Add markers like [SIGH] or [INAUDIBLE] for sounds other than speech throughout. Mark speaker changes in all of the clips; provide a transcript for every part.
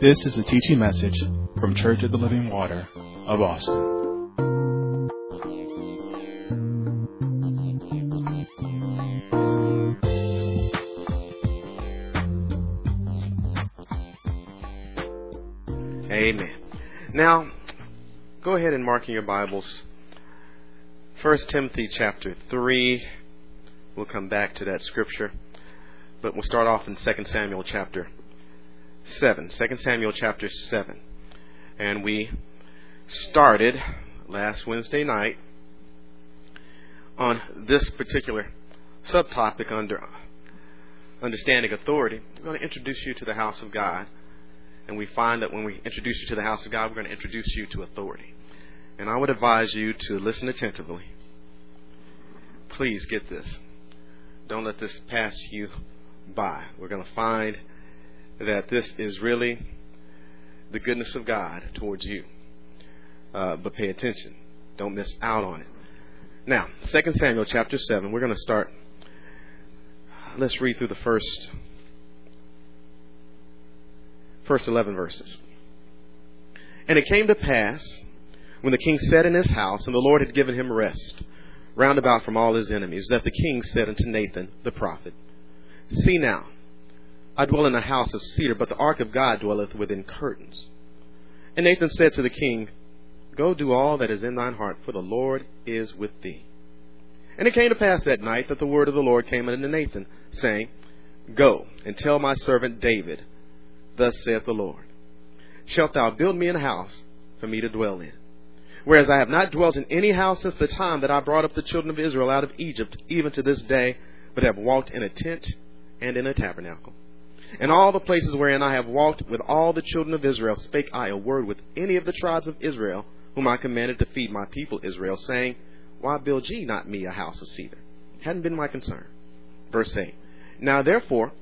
Speaker 1: This is a teaching message from Church of the Living Water of Austin.
Speaker 2: Amen. Now, go ahead and mark in your Bibles 1 Timothy chapter 3. We'll come back to that scripture, but we'll start off in 2 Samuel chapter 7. 2 Samuel chapter 7. And we started last Wednesday night on this particular subtopic under understanding authority. We're going to introduce you to the house of God. And we find that when we introduce you to the house of God, we're going to introduce you to authority. And I would advise you to listen attentively. Please get this. Don't let this pass you by. We're going to find that this is really the goodness of God towards you. Uh, but pay attention. Don't miss out on it. Now, 2 Samuel chapter 7, we're going to start. Let's read through the first first 11 verses. And it came to pass, when the king sat in his house, and the Lord had given him rest round about from all his enemies, that the king said unto Nathan the prophet, See now, I dwell in a house of cedar, but the ark of God dwelleth within curtains. And Nathan said to the king, Go do all that is in thine heart, for the Lord is with thee. And it came to pass that night that the word of the Lord came unto Nathan, saying, Go and tell my servant David, Thus saith the Lord, Shalt thou build me an house for me to dwell in? Whereas I have not dwelt in any house since the time that I brought up the children of Israel out of Egypt, even to this day, but have walked in a tent and in a tabernacle. In all the places wherein I have walked with all the children of Israel, spake I a word with any of the tribes of Israel, whom I commanded to feed my people Israel, saying, Why build ye not me a house of cedar? Hadn't been my concern. Verse 8. Now therefore,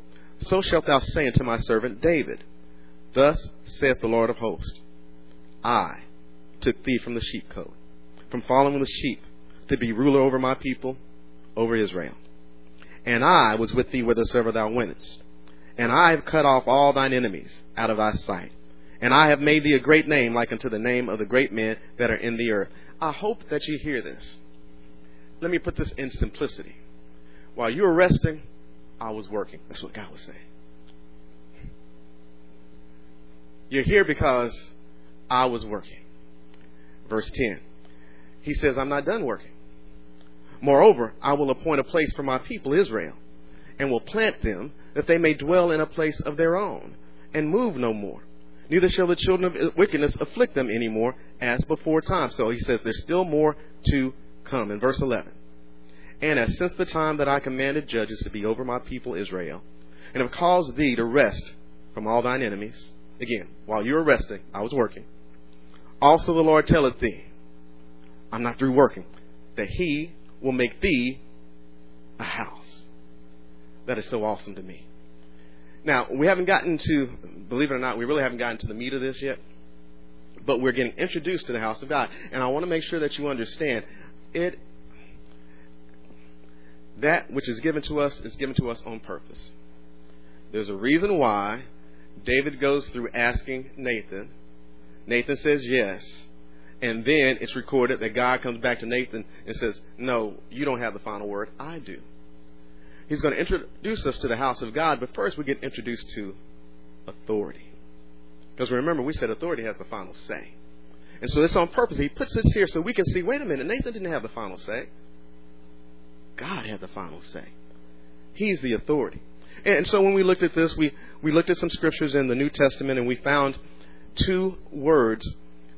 Speaker 2: so shalt thou say unto my servant David, Thus saith the Lord of hosts, I took thee from the sheepcote, from following the sheep, to be ruler over my people, over Israel. And I was with thee whithersoever thou wentest. And I have cut off all thine enemies out of thy sight. And I have made thee a great name, like unto the name of the great men that are in the earth. I hope that you hear this. Let me put this in simplicity. While you were resting, I was working. That's what God was saying. You're here because I was working. Verse 10. He says, I'm not done working. Moreover, I will appoint a place for my people Israel, and will plant them, that they may dwell in a place of their own, and move no more. Neither shall the children of wickedness afflict them any more, as before time. So he says there's still more to come. In verse 11. And as since the time that I commanded judges to be over my people Israel, and have caused thee to rest from all thine enemies, again, while you were resting, I was working. Also the Lord telleth thee, I'm not through working, that he will make thee a house. That is so awesome to me. Now, we haven't gotten to, believe it or not, we really haven't gotten to the meat of this yet, but we're getting introduced to the house of God. And I want to make sure that you understand it that which is given to us is given to us on purpose. There's a reason why David goes through asking Nathan. Nathan says yes. And then it's recorded that God comes back to Nathan and says, No, you don't have the final word. I do. He's going to introduce us to the house of God, but first we get introduced to authority. Because remember, we said authority has the final say. And so it's on purpose. He puts this here so we can see wait a minute, Nathan didn't have the final say. God had the final say. He's the authority. And so when we looked at this, we, we looked at some scriptures in the New Testament and we found two words.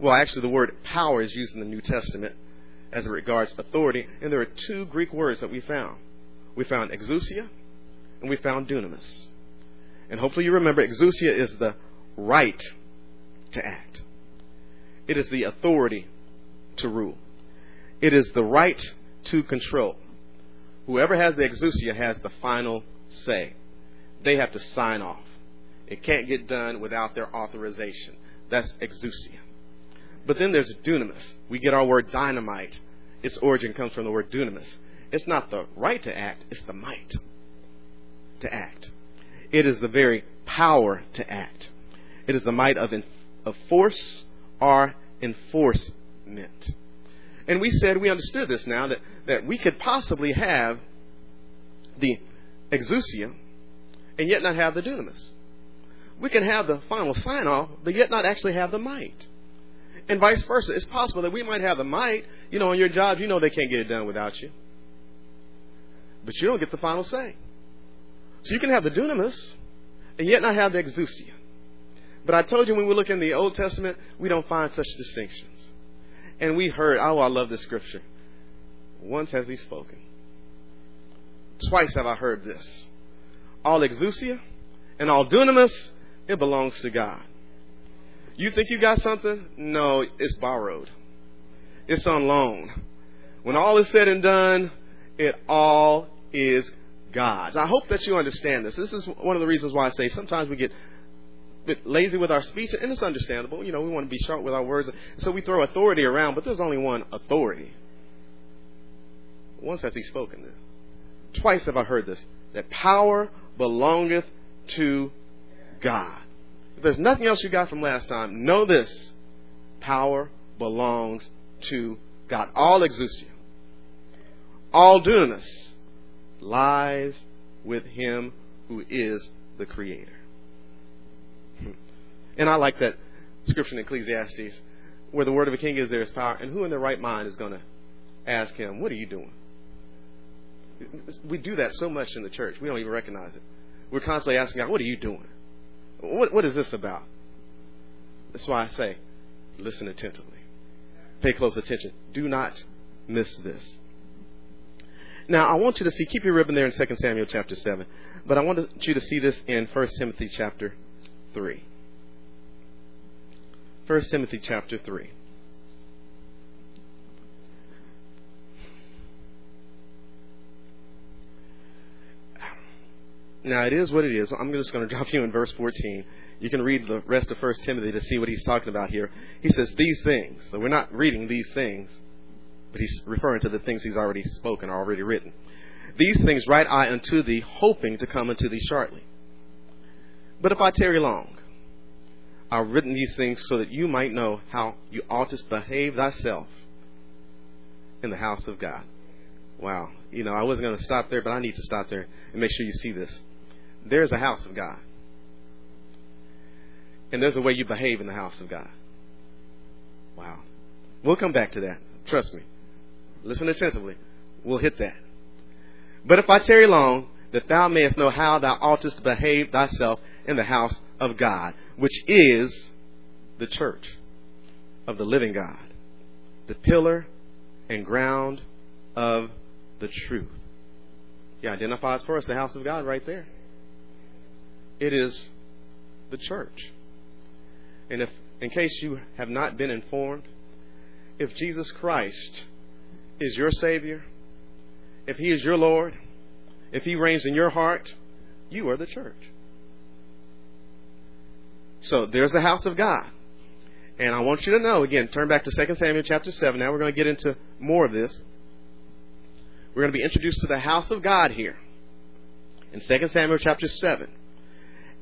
Speaker 2: Well, actually, the word power is used in the New Testament as it regards authority. And there are two Greek words that we found. We found exousia and we found dunamis. And hopefully you remember exousia is the right to act. It is the authority to rule. It is the right to control. Whoever has the exousia has the final say. They have to sign off. It can't get done without their authorization. That's exousia. But then there's dunamis. We get our word dynamite. Its origin comes from the word dunamis. It's not the right to act, it's the might to act. It is the very power to act. It is the might of, in, of force or enforcement. And we said we understood this now that, that we could possibly have the exousia and yet not have the dunamis. We can have the final sign off, but yet not actually have the might. And vice versa. It's possible that we might have the might. You know, on your job, you know they can't get it done without you. But you don't get the final say. So you can have the dunamis and yet not have the exousia. But I told you when we look in the Old Testament, we don't find such distinctions. And we heard, oh, I love this scripture. Once has he spoken. Twice have I heard this. All exousia and all dunamis, it belongs to God. You think you got something? No, it's borrowed. It's on loan. When all is said and done, it all is God's. I hope that you understand this. This is one of the reasons why I say sometimes we get bit lazy with our speech, and it's understandable. You know, we want to be sharp with our words, so we throw authority around, but there's only one authority. Once has he spoken this. Twice have I heard this that power belongeth to God. If there's nothing else you got from last time, know this power belongs to God. All exousia, all dunamis lies with Him who is the Creator. And I like that scripture in Ecclesiastes where the word of a king is there is power. And who in their right mind is going to ask him, What are you doing? We do that so much in the church, we don't even recognize it. We're constantly asking God, What are you doing? What, what is this about? That's why I say, listen attentively. Pay close attention. Do not miss this. Now, I want you to see, keep your ribbon there in 2 Samuel chapter 7, but I want you to see this in 1 Timothy chapter 3. 1 Timothy chapter 3. Now, it is what it is. I'm just going [LAUGHS] to drop you in verse 14. You can read the rest of 1 Timothy to see what he's talking about here. He says, These things. So we're not reading these things, but he's referring to the things he's already spoken, or already written. These things write I unto thee, hoping to come unto thee shortly. But if I tarry long, I've written these things so that you might know how you ought to behave thyself in the house of God. Wow. You know, I wasn't going to stop there, but I need to stop there and make sure you see this. There's a house of God. And there's a way you behave in the house of God. Wow. We'll come back to that. Trust me. Listen attentively. We'll hit that. But if I tarry long, that thou mayest know how thou oughtest to behave thyself in the house of God, which is the church of the living God, the pillar and ground of the truth. He identifies for us the house of God right there. It is the church. And if, in case you have not been informed, if Jesus Christ is your Savior, if He is your Lord, if He reigns in your heart, you are the church. So there's the house of God. And I want you to know, again, turn back to 2 Samuel chapter 7. Now we're going to get into more of this. We're going to be introduced to the house of God here in 2 Samuel chapter 7.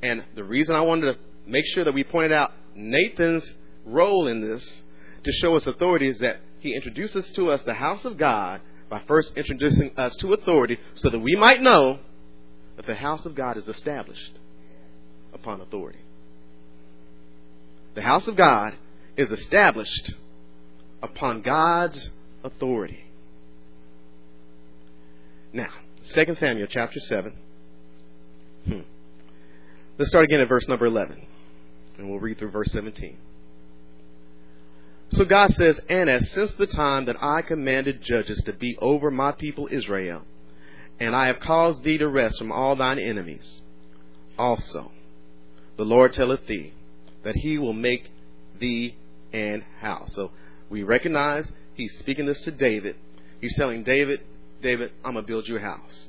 Speaker 2: And the reason I wanted to make sure that we pointed out Nathan's role in this to show us authority is that he introduces to us the house of God by first introducing us to authority so that we might know that the house of God is established upon authority. The house of God is established upon God's authority. Now, 2 Samuel chapter 7. Hmm. Let's start again at verse number 11. And we'll read through verse 17. So God says, And as since the time that I commanded judges to be over my people Israel, and I have caused thee to rest from all thine enemies, also the Lord telleth thee that he will make thee an house. So we recognize he's speaking this to David. He's telling David, David, I'm going to build you a house.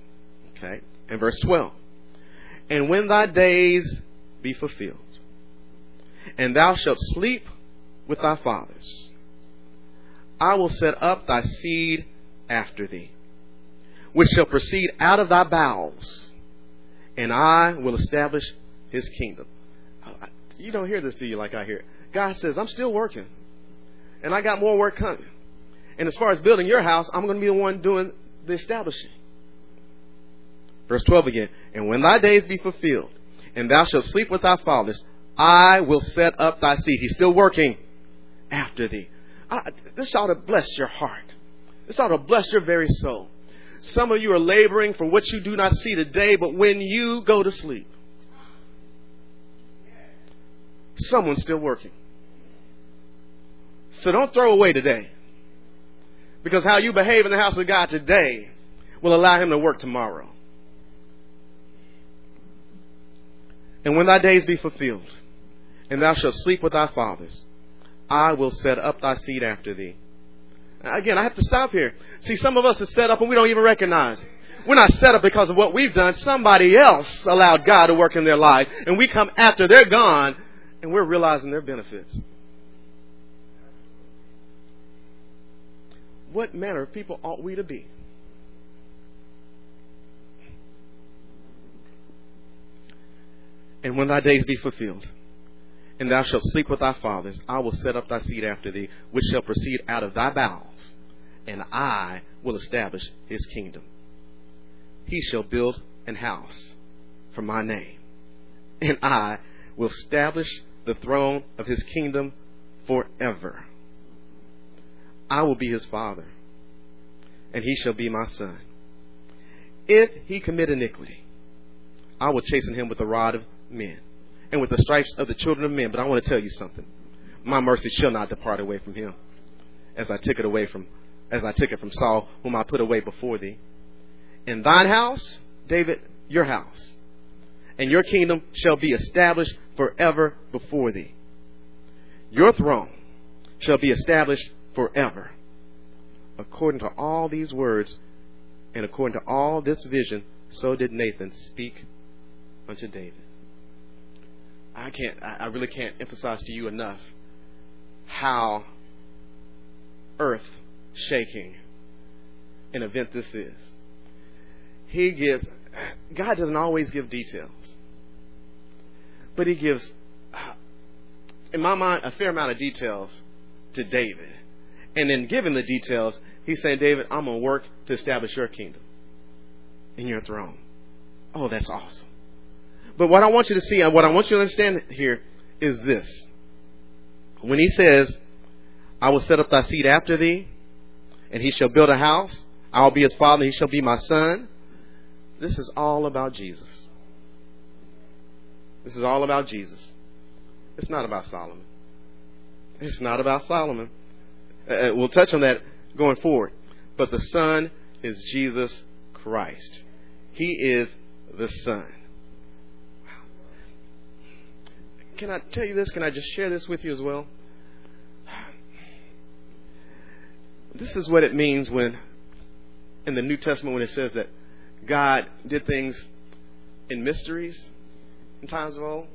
Speaker 2: Okay? And verse 12. And when thy days be fulfilled, and thou shalt sleep with thy fathers, I will set up thy seed after thee, which shall proceed out of thy bowels, and I will establish his kingdom. you don't hear this, do you, like I hear it? God says, I'm still working. And I got more work coming. And as far as building your house, I'm going to be the one doing the establishing. Verse 12 again. And when thy days be fulfilled, and thou shalt sleep with thy fathers, I will set up thy seed. He's still working after thee. I, this ought to bless your heart. This ought to bless your very soul. Some of you are laboring for what you do not see today, but when you go to sleep, someone's still working. So don't throw away today. Because how you behave in the house of God today will allow Him to work tomorrow. And when thy days be fulfilled, and thou shalt sleep with thy fathers, I will set up thy seed after thee. Again, I have to stop here. See, some of us are set up and we don't even recognize. We're not set up because of what we've done. Somebody else allowed God to work in their life, and we come after they're gone, and we're realizing their benefits. What manner of people ought we to be? And when thy days be fulfilled, and thou shalt sleep with thy fathers, I will set up thy seed after thee, which shall proceed out of thy bowels, and I will establish his kingdom. He shall build an house for my name, and I will establish the throne of his kingdom forever. I will be his father, and he shall be my son. If he commit iniquity, I will chasten him with the rod of men and with the stripes of the children of men. But I want to tell you something. My mercy shall not depart away from him, as I took it away from as I took it from Saul, whom I put away before thee. In thine house, David, your house, and your kingdom shall be established forever before thee. Your throne shall be established forever. According to all these words, and according to all this vision, so did Nathan speak unto David. I can't, I really can't emphasize to you enough how earth shaking an event this is. He gives, God doesn't always give details, but He gives, uh, in my mind, a fair amount of details to David. And in giving the details, He's saying, David, I'm going to work to establish your kingdom and your throne. Oh, that's awesome. But what I want you to see and what I want you to understand here is this. When he says, I will set up thy seed after thee, and he shall build a house, I will be his father, he shall be my son. This is all about Jesus. This is all about Jesus. It's not about Solomon. It's not about Solomon. Uh, uh we'll touch on that going forward. But the Son is Jesus Christ. He is the Son. Can I tell you this? Can I just share this with you as well? This is what it means when, in the New Testament, when it says that God did things in mysteries in times of old.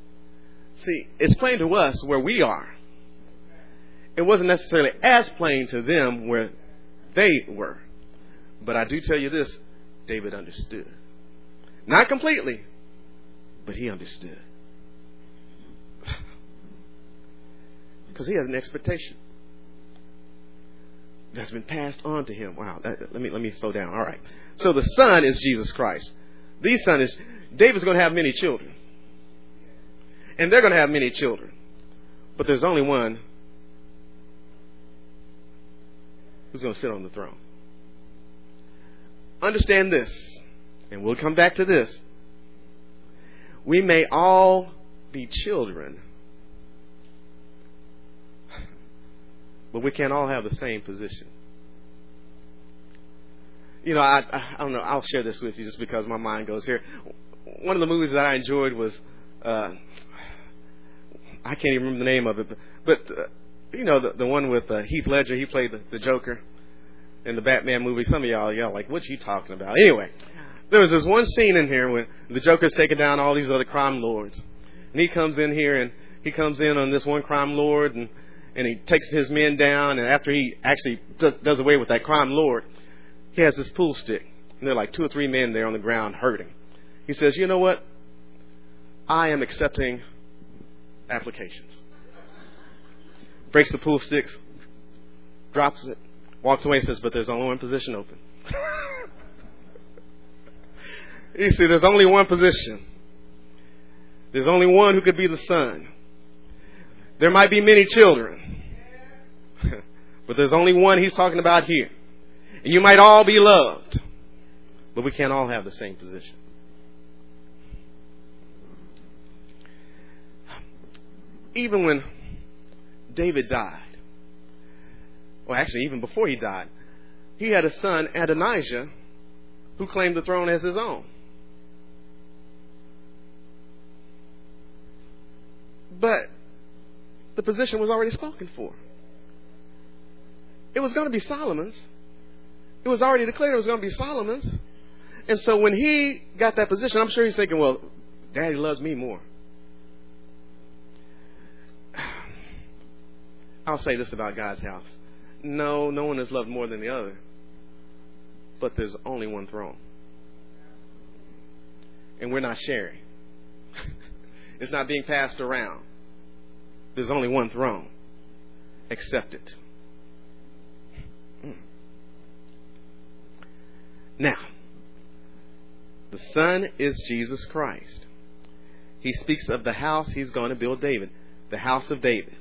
Speaker 2: See, it's plain to us where we are. It wasn't necessarily as plain to them where they were. But I do tell you this David understood. Not completely, but he understood. Because he has an expectation that's been passed on to him. Wow. That, let me let me slow down. All right. So the son is Jesus Christ. The son is David's going to have many children, and they're going to have many children, but there's only one who's going to sit on the throne. Understand this, and we'll come back to this. We may all be children but we can't all have the same position. You know, I, I, don't know. I'll share this with you just because my mind goes here. One of the movies that I enjoyed was uh, I can't even remember the name of it, but, but uh, you know the the one with uh, Heath Ledger. He played the, the Joker in the Batman movie. Some of y'all y'all like, what you talking about? Anyway, there was this one scene in here when the Joker's taking down all these other crime lords, and he comes in here and he comes in on this one crime lord and and he takes his men down. And after he actually does, away with that crime lord, he has this pool stick. And there are like two or three men there on the ground hurting. He says, You know what? I am accepting applications. Breaks the pool sticks, drops it, walks away, says, But there's only one position open. [LAUGHS] you see, there's only one position. There's only one who could be the son. There might be many children, [LAUGHS] but there's only one he's talking about here. And you might all be loved, but we can't all have the same position. Even when David died, well, actually, even before he died, he had a son, Adonijah, who claimed the throne as his own. But the position was already spoken for. It was going to be Solomon's. It was already declared it was going to be Solomon's. And so when he got that position, I'm sure he's thinking, well, daddy loves me more. [SIGHS] I'll say this about God's house. No, no one is loved more than the other. But there's only one throne. And we're not sharing. [LAUGHS] it's not being passed around. There's only one throne. Accept it. Hmm. Now, the Son is Jesus Christ. He speaks of the house he's going to build David, the house of David.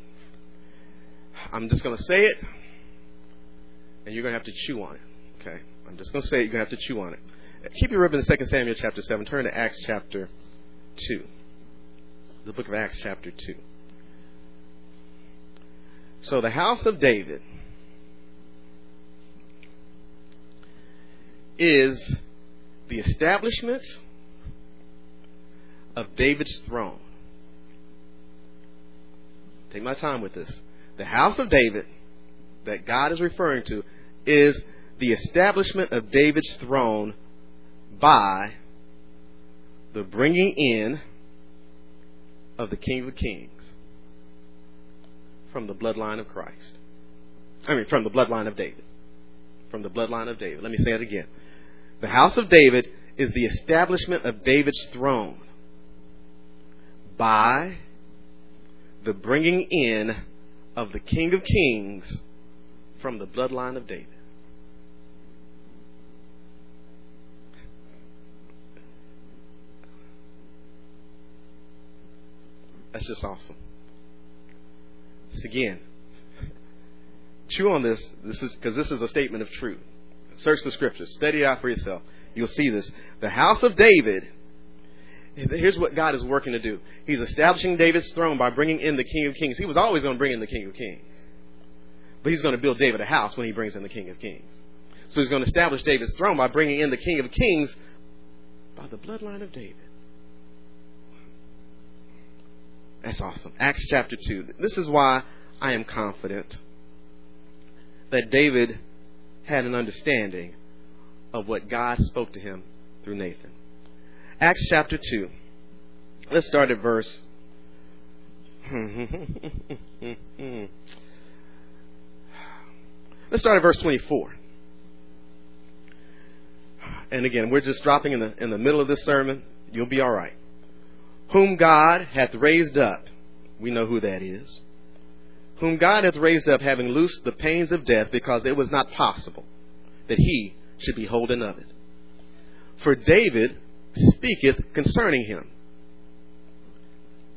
Speaker 2: I'm just going to say it, and you're going to have to chew on it. Okay? I'm just going to say it, you're going to have to chew on it. Keep your ribbon in 2 Samuel chapter 7. Turn to Acts chapter 2. The book of Acts chapter 2. So the house of David is the establishment of David's throne. Take my time with this. The house of David that God is referring to is the establishment of David's throne by the bringing in of the King of Kings from the bloodline of Christ. I mean, from the bloodline of David. From the bloodline of David. Let me say it again. The house of David is the establishment of David's throne by the bringing in of the King of Kings from the bloodline of David. That's just awesome. Again. Chew on this. This is because this is a statement of truth. Search the scriptures. Study it out for yourself. You'll see this. The house of David. Here's what God is working to do. He's establishing David's throne by bringing in the King of Kings. He was always going to bring in the King of Kings. But he's going to build David a house when he brings in the King of Kings. So he's going to establish David's throne by bringing in the King of Kings by the bloodline of David. That's awesome. Acts chapter 2. This is why I am confident that David had an understanding of what God spoke to him through Nathan. Acts chapter 2. Let's start at verse. [LAUGHS] Let's start at verse 24. And again, we're just dropping in the, in the middle of this sermon. You'll be all right whom God hath raised up. We know who that is. Whom God hath raised up, having loosed the pains of death, because it was not possible that he should be holden of it. For David speaketh concerning him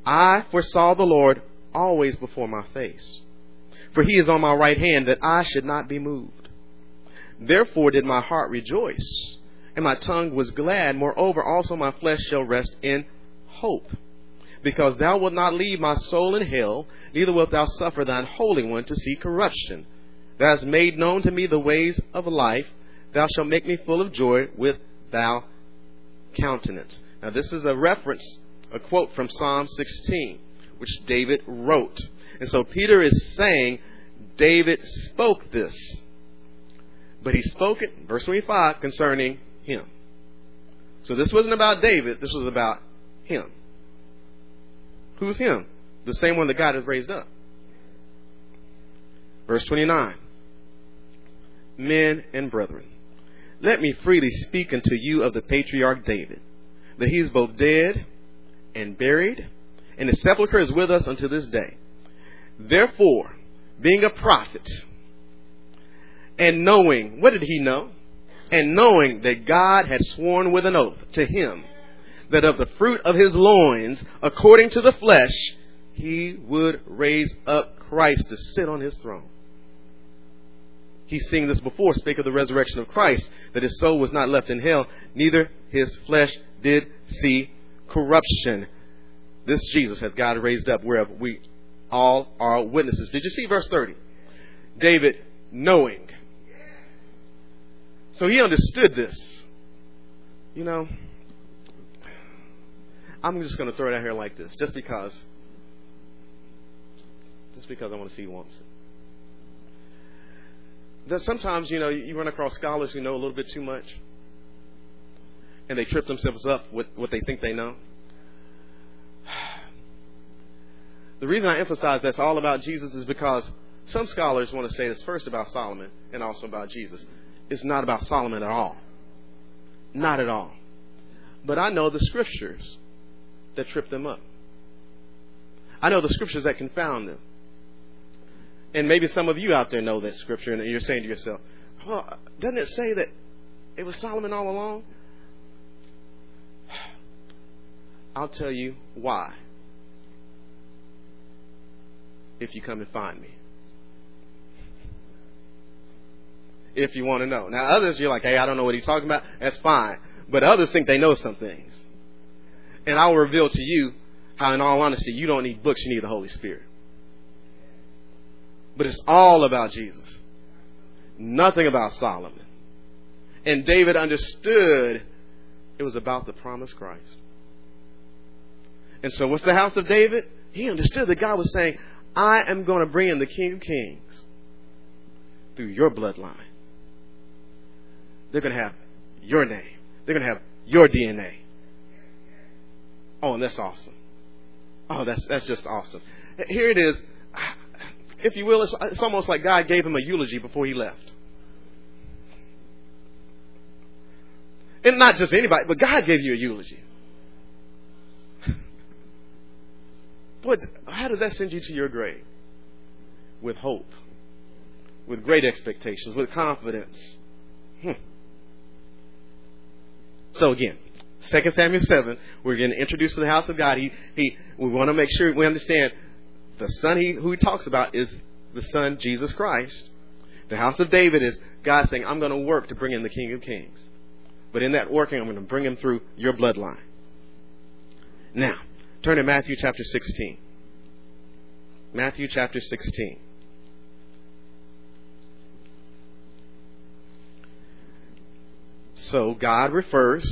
Speaker 2: I foresaw the Lord always before my face, for he is on my right hand, that I should not be moved. Therefore did my heart rejoice, and my tongue was glad. Moreover, also my flesh shall rest in hope. Because thou wilt not leave my soul in hell, neither wilt thou suffer thine Holy One to see corruption. Thou hast made known to me the ways of life. Thou shalt make me full of joy with thou countenance. Now, this is a reference, a quote from Psalm 16, which David wrote. And so Peter is saying David spoke this. But he spoke it, verse 25, concerning him. So this wasn't about David, this was about him. Who's him? The same one that God has raised up. Verse 29. Men and brethren, let me freely speak unto you of the patriarch David, that he is both dead and buried, and his sepulchre is with us unto this day. Therefore, being a prophet, and knowing, what did he know? And knowing that God had sworn with an oath to him that of the fruit of his loins, according to the flesh, he would raise up Christ to sit on his throne. He's seen this before, spake of the resurrection of Christ, that his soul was not left in hell, neither his flesh did see corruption. This Jesus hath God raised up, whereof we all are witnesses. Did you see verse 30? David knowing. So he understood this. You know, I'm just going to throw it out here like this, just because. Just because I want to see it. That sometimes, you know, you run across scholars who know a little bit too much, and they trip themselves up with what they think they know. [SIGHS] The reason I emphasize that's all about Jesus is because some scholars want to say this first about Solomon and also about Jesus. It's not about Solomon at all. Not at all. But I know the scriptures that trip them up. I know the scriptures that confound them. And maybe some of you out there know that scripture and you're saying to yourself, well, doesn't it say that it was Solomon all along? [SIGHS] I'll tell you why. If you come and find me. If you want to know. Now, others, you're like, hey, I don't know what he's talking about. That's fine. But others think they know some things. And I will reveal to you how, in all honesty, you don't need books, you need the Holy Spirit. But it's all about Jesus. Nothing about Solomon. And David understood it was about the promised Christ. And so, what's the house of David? He understood that God was saying, I am going to bring in the King of Kings through your bloodline. They're going to have your name, they're going to have your DNA. Oh, that's awesome. Oh, that's that's just awesome. Here it is. If you will, it's, it's almost like God gave him a eulogy before he left. And not just anybody, but God gave you a eulogy. But how does that send you to your grave? With hope, with great expectations, with confidence. Hmm. So again, 2 Samuel 7, we're getting introduced to the house of God. He, he, we want to make sure we understand the son he, who he talks about is the son Jesus Christ. The house of David is God saying, I'm going to work to bring in the King of Kings. But in that working, I'm going to bring him through your bloodline. Now, turn to Matthew chapter 16. Matthew chapter 16. So God refers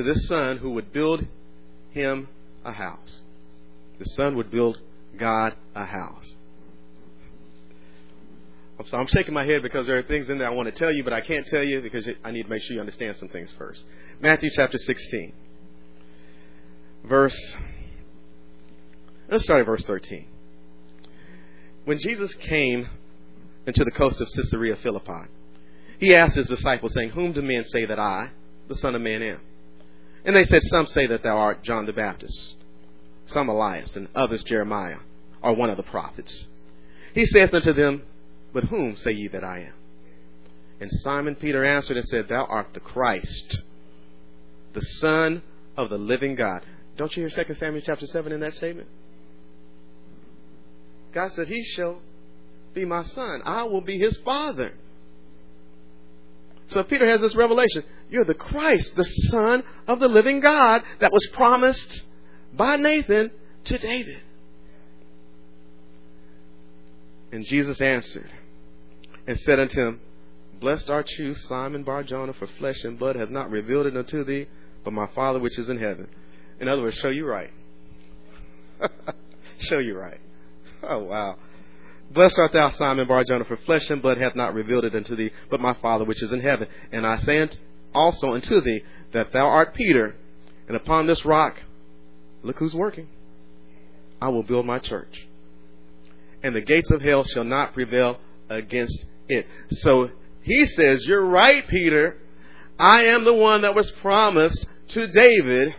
Speaker 2: to this son who would build him a house. The son would build God a house. So I'm shaking my head because there are things in there I want to tell you, but I can't tell you because I need to make sure you understand some things first. Matthew chapter 16, verse. Let's start at verse 13. When Jesus came into the coast of Caesarea Philippi, he asked his disciples, saying, Whom do men say that I, the Son of Man, am? And they said, Some say that thou art John the Baptist, some Elias, and others Jeremiah, or one of the prophets. He saith unto them, But whom say ye that I am? And Simon Peter answered and said, Thou art the Christ, the Son of the living God. Don't you hear 2 Samuel chapter 7 in that statement? God said, He shall be my son. I will be his father. So Peter has this revelation. You're the Christ, the Son of the living God that was promised by Nathan to David. And Jesus answered and said unto him, Blessed art you, Simon Barjona, for flesh and blood have not revealed it unto thee, but my Father which is in heaven. In other words, show you right. [LAUGHS] show you right. Oh, wow. Blessed art thou, Simon Barjona, for flesh and blood hath not revealed it unto thee, but my Father which is in heaven. And I say also unto thee that thou art Peter, and upon this rock, look who's working, I will build my church. And the gates of hell shall not prevail against it. So he says, You're right, Peter. I am the one that was promised to David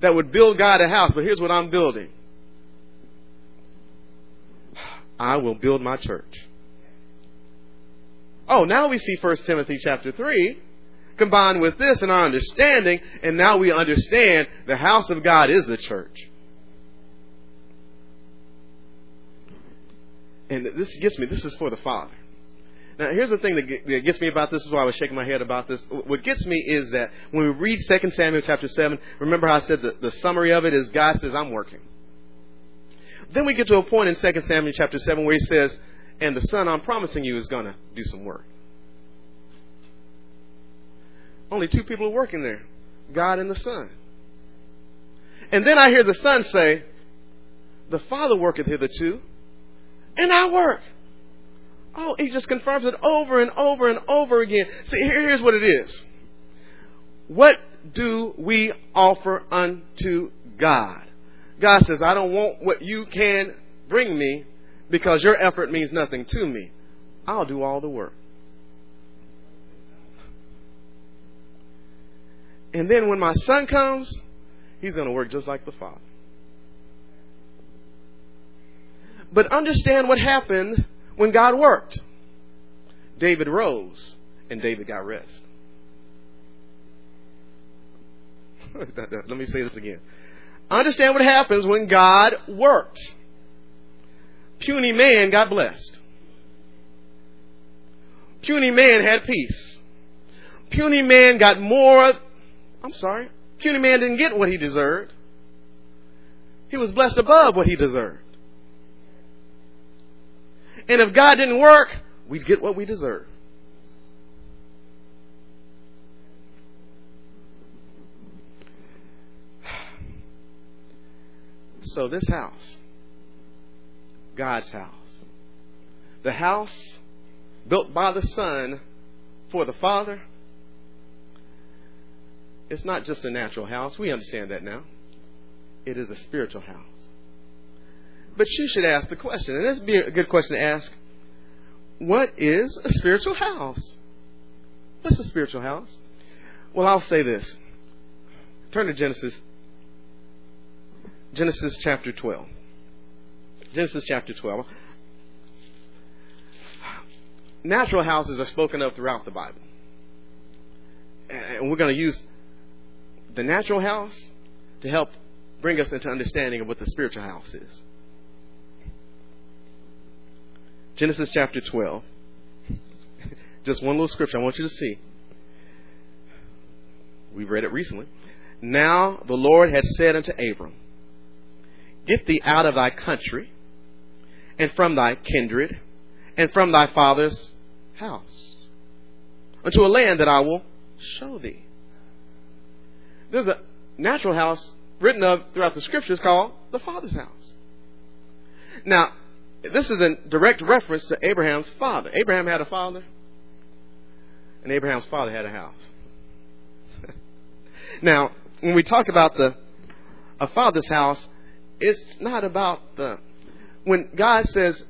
Speaker 2: that would build God a house, but here's what I'm building. I will build my church. Oh, now we see 1 Timothy chapter 3 combined with this in our understanding, and now we understand the house of God is the church. And this gets me, this is for the Father. Now, here's the thing that gets me about this. this is why I was shaking my head about this. What gets me is that when we read 2 Samuel chapter 7, remember how I said that the summary of it is God says, I'm working. Then we get to a point in 2 Samuel chapter 7 where he says, and the son I'm promising you is going to do some work. Only two people are working there God and the Son. And then I hear the Son say, The Father worketh hitherto, and I work. Oh, he just confirms it over and over and over again. See, here's what it is. What do we offer unto God? God says, I don't want what you can bring me because your effort means nothing to me. I'll do all the work. And then when my son comes, he's going to work just like the father. But understand what happened when God worked. David rose and David got rest. [LAUGHS] Let me say this again. Understand what happens when God worked. Puny man got blessed. Puny man had peace. Puny man got more I'm sorry. Puny man didn't get what he deserved. He was blessed above what he deserved. And if God didn't work, we'd get what we deserve. So, this house, God's house, the house built by the Son for the Father, it's not just a natural house. We understand that now. It is a spiritual house. But you should ask the question, and this would be a good question to ask what is a spiritual house? What's a spiritual house? Well, I'll say this. Turn to Genesis. Genesis chapter 12. Genesis chapter 12. Natural houses are spoken of throughout the Bible. And we're going to use the natural house to help bring us into understanding of what the spiritual house is. Genesis chapter 12. [LAUGHS] Just one little scripture I want you to see. We've read it recently. Now the Lord had said unto Abram, Get thee out of thy country, and from thy kindred, and from thy father's house, unto a land that I will show thee there's a natural house written of throughout the scriptures called the Father's house. Now, this is a direct reference to Abraham's father. Abraham had a father, and Abraham's father had a house. [LAUGHS] now, when we talk about the a father's house, it's not about the when God says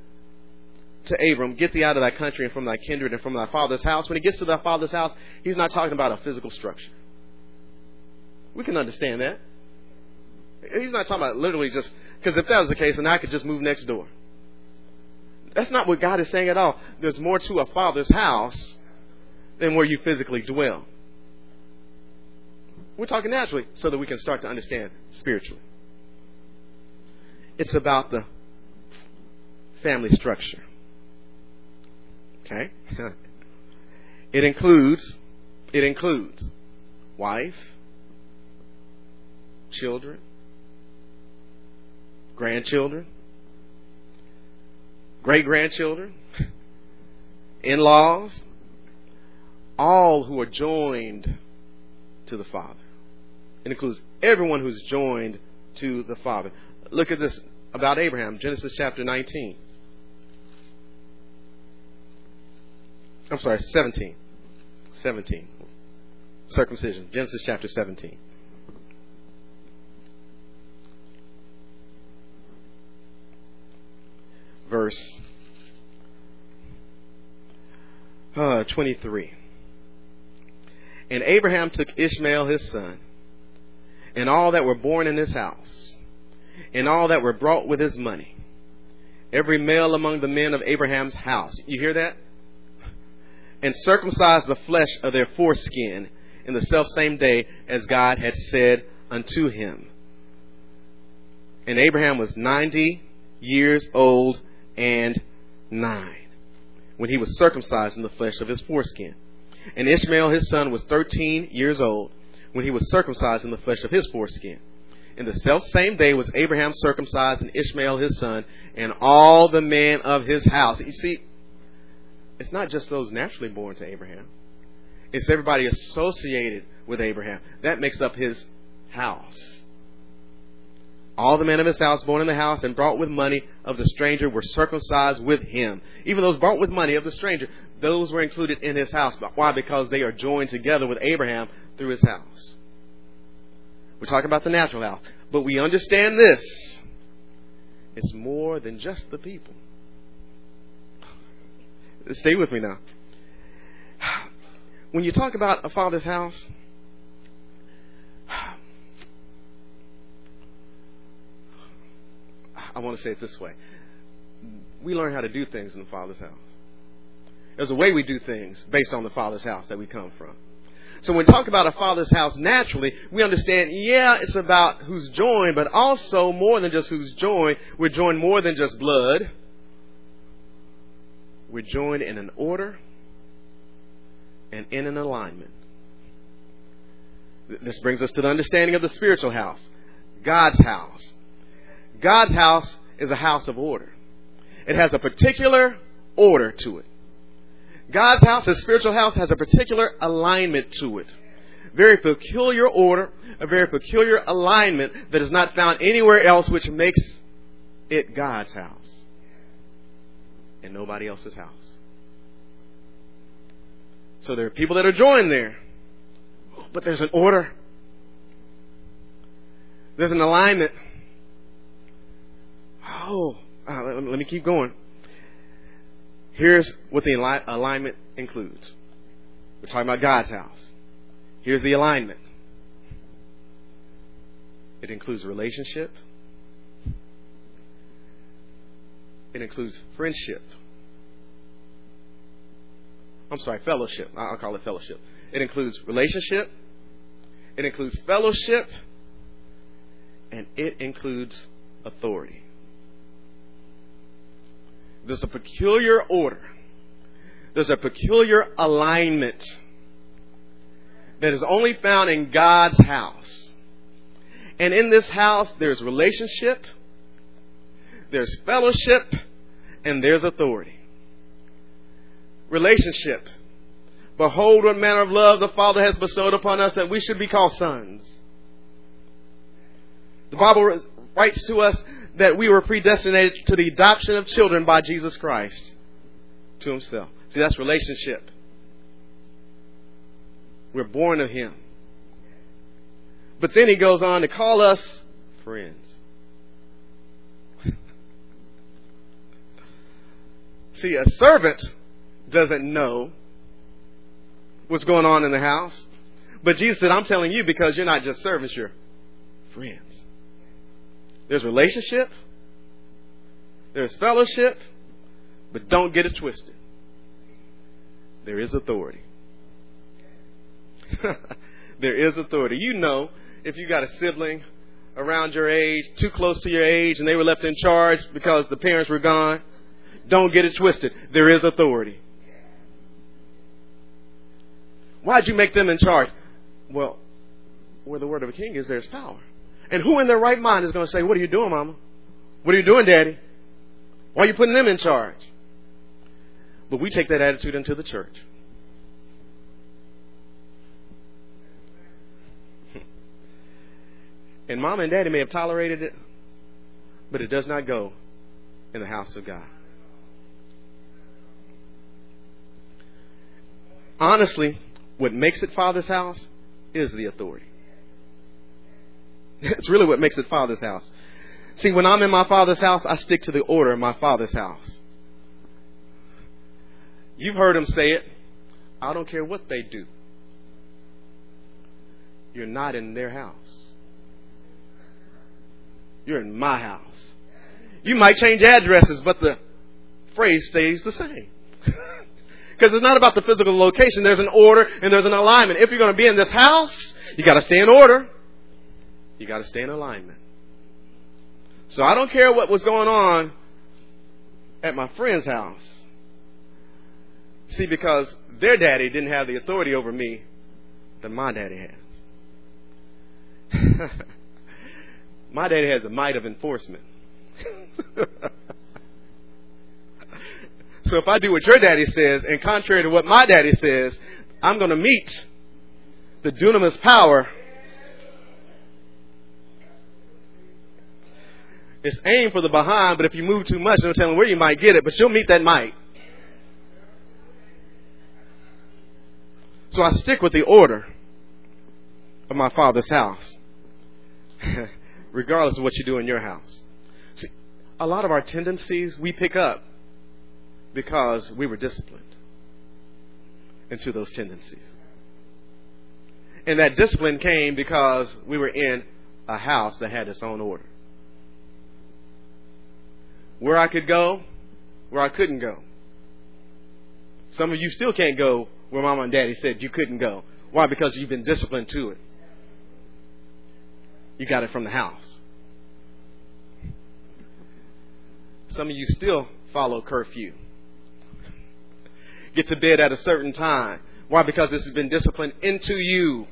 Speaker 2: to Abram, Get thee out of thy country and from thy kindred and from thy father's house. When he gets to thy father's house, he's not talking about a physical structure. We can understand that. He's not talking about literally just, because if that was the case, then I could just move next door. That's not what God is saying at all. There's more to a father's house than where you physically dwell. We're talking naturally so that we can start to understand spiritually. It's about the family structure. Okay? [LAUGHS] it includes it includes wife, children, grandchildren, great grandchildren, in laws, all who are joined to the Father. It includes everyone who's joined to the Father. Look at this about Abraham, Genesis chapter 19. I'm sorry, 17. 17. Circumcision. Genesis chapter 17. Verse uh, 23. And Abraham took Ishmael his son, and all that were born in his house, and all that were brought with his money, every male among the men of Abraham's house. You hear that? And circumcised the flesh of their foreskin in the selfsame day as God had said unto him. And Abraham was ninety years old and nine when he was circumcised in the flesh of his foreskin. And Ishmael his son was thirteen years old when he was circumcised in the flesh of his foreskin. In the self same day was Abraham circumcised and Ishmael his son and all the men of his house. You see, it's not just those naturally born to Abraham. It's everybody associated with Abraham. That makes up his house. All the men of his house born in the house and brought with money of the stranger were circumcised with him. Even those brought with money of the stranger, those were included in his house. Why? Because they are joined together with Abraham through his house. We're talking about the natural house. But we understand this. It's more than just the people. Stay with me now. When you talk about a father's house, I want to say it this way. We learn how to do things in the Father's house. There's a way we do things based on the Father's house that we come from. So when we talk about a Father's house naturally, we understand, yeah, it's about who's joined, but also more than just who's joined. We're joined more than just blood. We're joined in an order and in an alignment. This brings us to the understanding of the spiritual house, God's house. God's house is a house of order. It has a particular order to it. God's house, his spiritual house, has a particular alignment to it. Very peculiar order, a very peculiar alignment that is not found anywhere else, which makes it God's house and nobody else's house. So there are people that are joined there, but there's an order, there's an alignment oh, uh, let, let me keep going. Here's what the alignment includes. We're talking about God's house. Here's the alignment. It includes relationship. It includes friendship. I'm sorry, fellowship. I'll call it fellowship. It includes relationship. It includes fellowship. And it includes authority. There's a peculiar order. There's a peculiar alignment that is only found in God's house. And in this house, there's relationship, there's fellowship, and there's authority. Relationship. Behold, what manner of love the Father has bestowed upon us that we should be called sons. The Bible writes to us that we were predestinated to the adoption of children by Jesus Christ to himself. See, that's relationship. We're born of him. But then he goes on to call us friends. [LAUGHS] See, a servant doesn't know what's going on in the house. But Jesus said, I'm telling you because you're not just servants, you're friends. There's relationship, there's fellowship, but don't get it twisted. There is authority. [LAUGHS] there is authority. You know, if you got a sibling around your age, too close to your age, and they were left in charge because the parents were gone, don't get it twisted. There is authority. Why'd you make them in charge? Well, where the word of a king is, there's power. And who in their right mind is going to say, What are you doing, Mama? What are you doing, Daddy? Why are you putting them in charge? But we take that attitude into the church. [LAUGHS] And mom and daddy may have tolerated it, but it does not go in the house of God. Honestly, what makes it Father's house is the authority. [LAUGHS] It's really what makes it Father's house. See, when I'm in my Father's house, I stick to the order of my Father's house. You've heard him say it. I don't care what they do. You're not in their house. You're in my house. You might change addresses, but the phrase stays the same. [LAUGHS] Because it's not about the physical location. There's an order and there's an alignment. If you're going to be in this house, you got to stay in order. You got to stay in alignment. So I don't care what was going on at my friend's house. See, because their daddy didn't have the authority over me that my daddy has. [LAUGHS] my daddy has the might of enforcement. [LAUGHS] so if I do what your daddy says, and contrary to what my daddy says, I'm going to meet the dunamis power. It's aimed for the behind, but if you move too much, no telling where you might get it, but you'll meet that might. So I stick with the order of my father's house, [LAUGHS] regardless of what you do in your house. See, a lot of our tendencies we pick up because we were disciplined into those tendencies. And that discipline came because we were in a house that had its own order. Where I could go, where I couldn't go. Some of you still can't go where mama and daddy said you couldn't go. Why? Because you've been disciplined to it. You got it from the house. Some of you still follow curfew. Get to bed at a certain time. Why? Because this has been disciplined into you.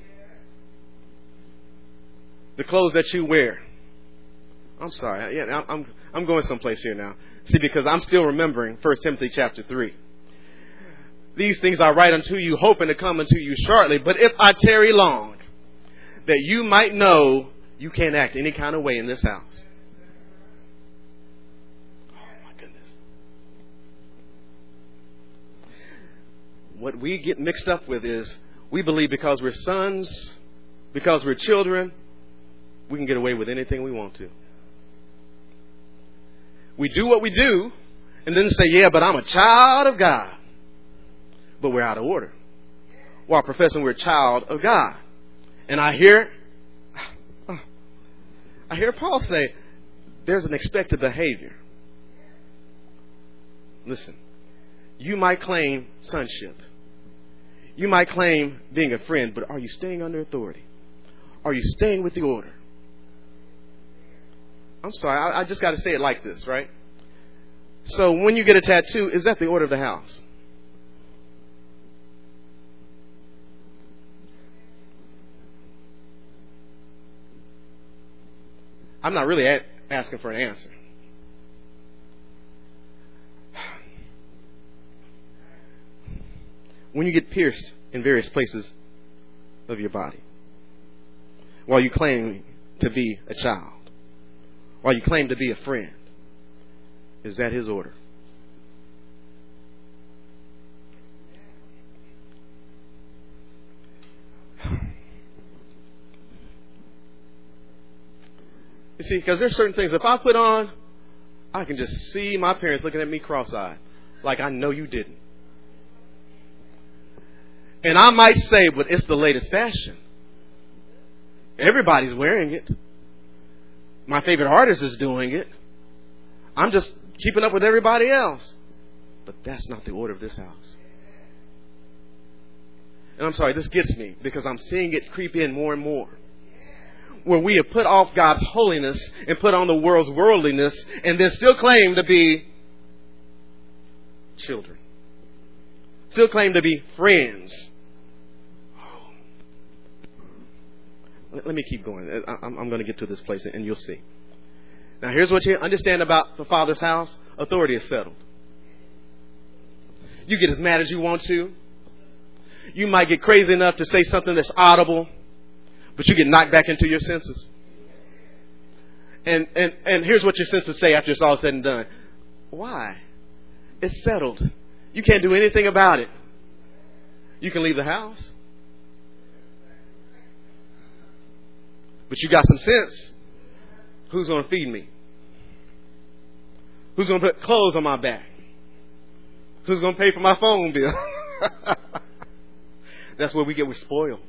Speaker 2: The clothes that you wear. I'm sorry. Yeah, I'm, I'm going someplace here now. See, because I'm still remembering 1 Timothy chapter 3. These things I write unto you, hoping to come unto you shortly. But if I tarry long, that you might know you can't act any kind of way in this house. Oh my goodness. What we get mixed up with is we believe because we're sons, because we're children, we can get away with anything we want to. We do what we do, and then say, yeah, but I'm a child of God but we're out of order. While professing we're a child of God. And I hear, I hear Paul say, there's an expected behavior. Listen, you might claim sonship. You might claim being a friend, but are you staying under authority? Are you staying with the order? I'm sorry, I, I just got to say it like this, right? So when you get a tattoo, is that the order of the house? I'm not really asking for an answer. When you get pierced in various places of your body, while you claim to be a child, while you claim to be a friend, is that his order? You see, because there's certain things, if I put on, I can just see my parents looking at me cross eyed, like I know you didn't. And I might say, but it's the latest fashion. Everybody's wearing it. My favorite artist is doing it. I'm just keeping up with everybody else. But that's not the order of this house. And I'm sorry, this gets me because I'm seeing it creep in more and more where we have put off God's holiness and put on the world's worldliness and then still claim to be children. Still claim to be friends. Let me keep going. Uh, I'm going to get to this place and you'll see. Now, here's what you understand about the Father's house authority is settled. You get as mad as you want to. You might get crazy enough to say something that's audible but you get knocked back into your senses. And, and, and here's what your senses say after it's all said and done. Why? It's settled. You can't do anything about it. You can leave the house. But you got some sense. Who's going to feed me? Who's going to put clothes on my back? Who's going to pay for my phone bill? [LAUGHS] That's where we get we're spoiled.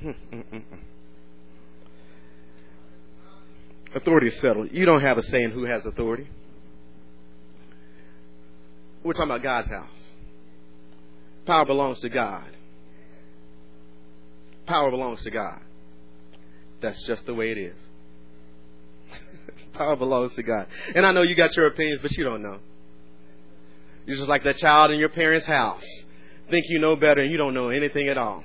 Speaker 2: Hmm, mm, mm, mm. Authority is settled. You don't have a say in who has authority. We're talking about God's house. Power belongs to God. Power belongs to God. That's just the way it is. [LAUGHS] Power belongs to God. And I know you got your opinions, but you don't know. You're just like that child in your parents' house. Think you know better and you don't know anything at all.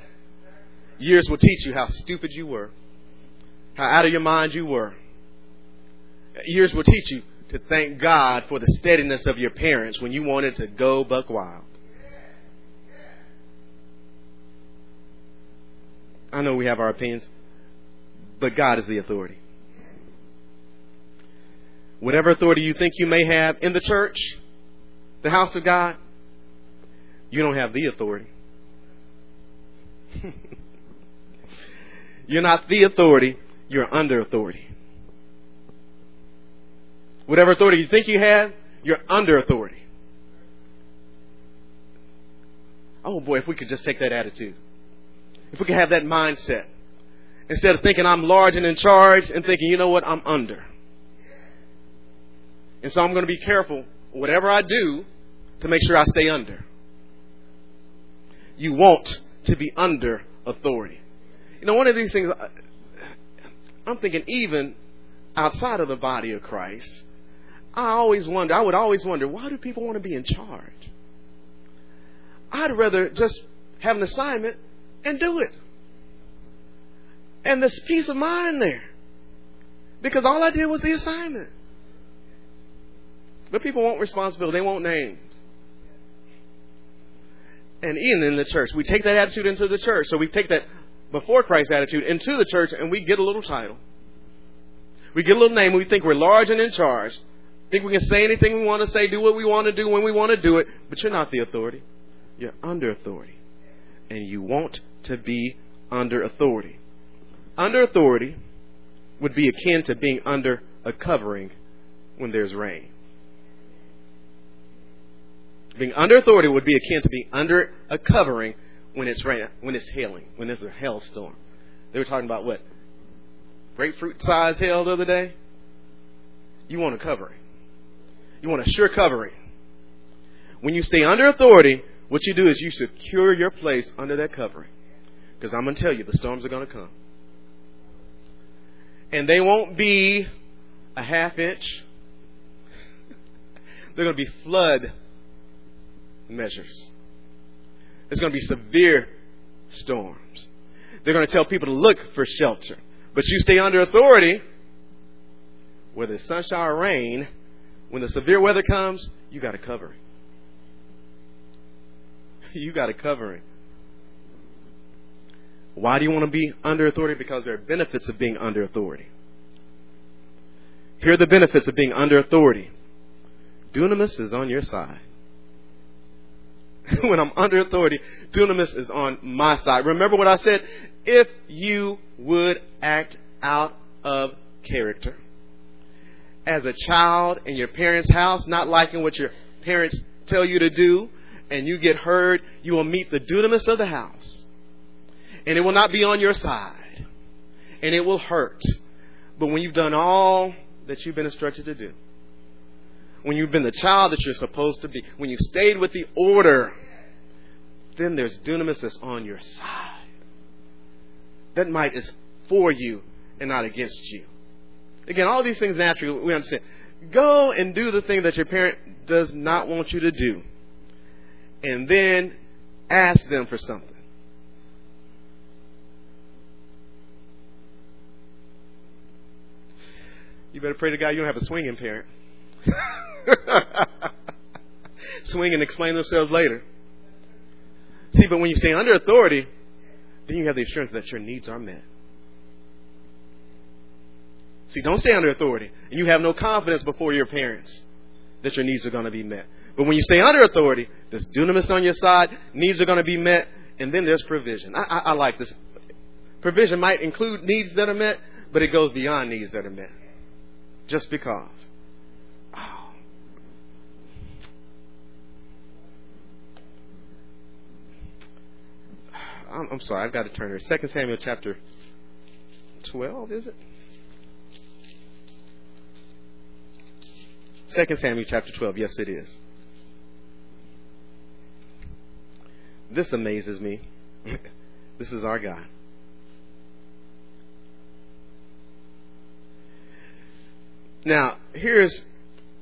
Speaker 2: Years will teach you how stupid you were, how out of your mind you were. Years will teach you to thank God for the steadiness of your parents when you wanted to go buck wild. I know we have our opinions, but God is the authority. Whatever authority you think you may have in the church, the house of God, you don't have the authority. [LAUGHS] you're not the authority, you're under authority. Whatever authority you think you have, you're under authority. Oh boy, if we could just take that attitude. If we can have that mindset. Instead of thinking I'm large and in charge and thinking, you know what, I'm under. And so I'm going to be careful, whatever I do, to make sure I stay under. You want to be under authority. You know, one of these things, I'm thinking even outside of the body of Christ, I always wonder, I would always wonder, why do people want to be in charge? I'd rather just have an assignment and do it. And there's peace of mind there. Because all I did was the assignment. But people want responsibility, they want names. And even in the church, we take that attitude into the church. So we take that before Christ attitude into the church and we get a little title. We get a little name. And we think we're large and in charge. Think we can say anything we want to say, do what we want to do when we want to do it. But you're not the authority. You're under authority. And you want to be under authority. Under authority would be akin to being under a covering when there's rain. Being under authority would be akin to being under a covering when it's rain, when it's hailing, when there's a hailstorm. They were talking about what? Grapefruit size hail the other day? You want a covering. You want a sure covering. When you stay under authority, what you do is you secure your place under that covering. Because I'm going to tell you, the storms are going to come. And they won't be a half inch. [LAUGHS] They're going to be flood measures. There's going to be severe storms. They're going to tell people to look for shelter. But you stay under authority, whether it's sunshine or rain, when the severe weather comes, you got a covering. You got a covering. Why do you want to be under authority? Because there are benefits of being under authority. Here are the benefits of being under authority. Dunamis is on your side. [LAUGHS] when I'm under authority, dunamis is on my side. Remember what I said? If you would act out of character. As a child in your parents' house, not liking what your parents tell you to do, and you get hurt, you will meet the dunamis of the house. And it will not be on your side. And it will hurt. But when you've done all that you've been instructed to do, when you've been the child that you're supposed to be, when you stayed with the order, then there's dunamis that's on your side. That might is for you and not against you. Again, all these things naturally we understand. Go and do the thing that your parent does not want you to do. And then ask them for something. You better pray to God you don't have a swinging parent. [LAUGHS] Swing and explain themselves later. See, but when you stay under authority, then you have the assurance that your needs are met. See, don't stay under authority, and you have no confidence before your parents that your needs are going to be met. But when you stay under authority, there's dunamis on your side, needs are going to be met, and then there's provision. I, I, I like this. Provision might include needs that are met, but it goes beyond needs that are met. Just because. I'm, I'm sorry, I've got to turn here. Second Samuel chapter 12, is it? 2 Samuel chapter 12. Yes, it is. This amazes me. [LAUGHS] this is our God. Now, here's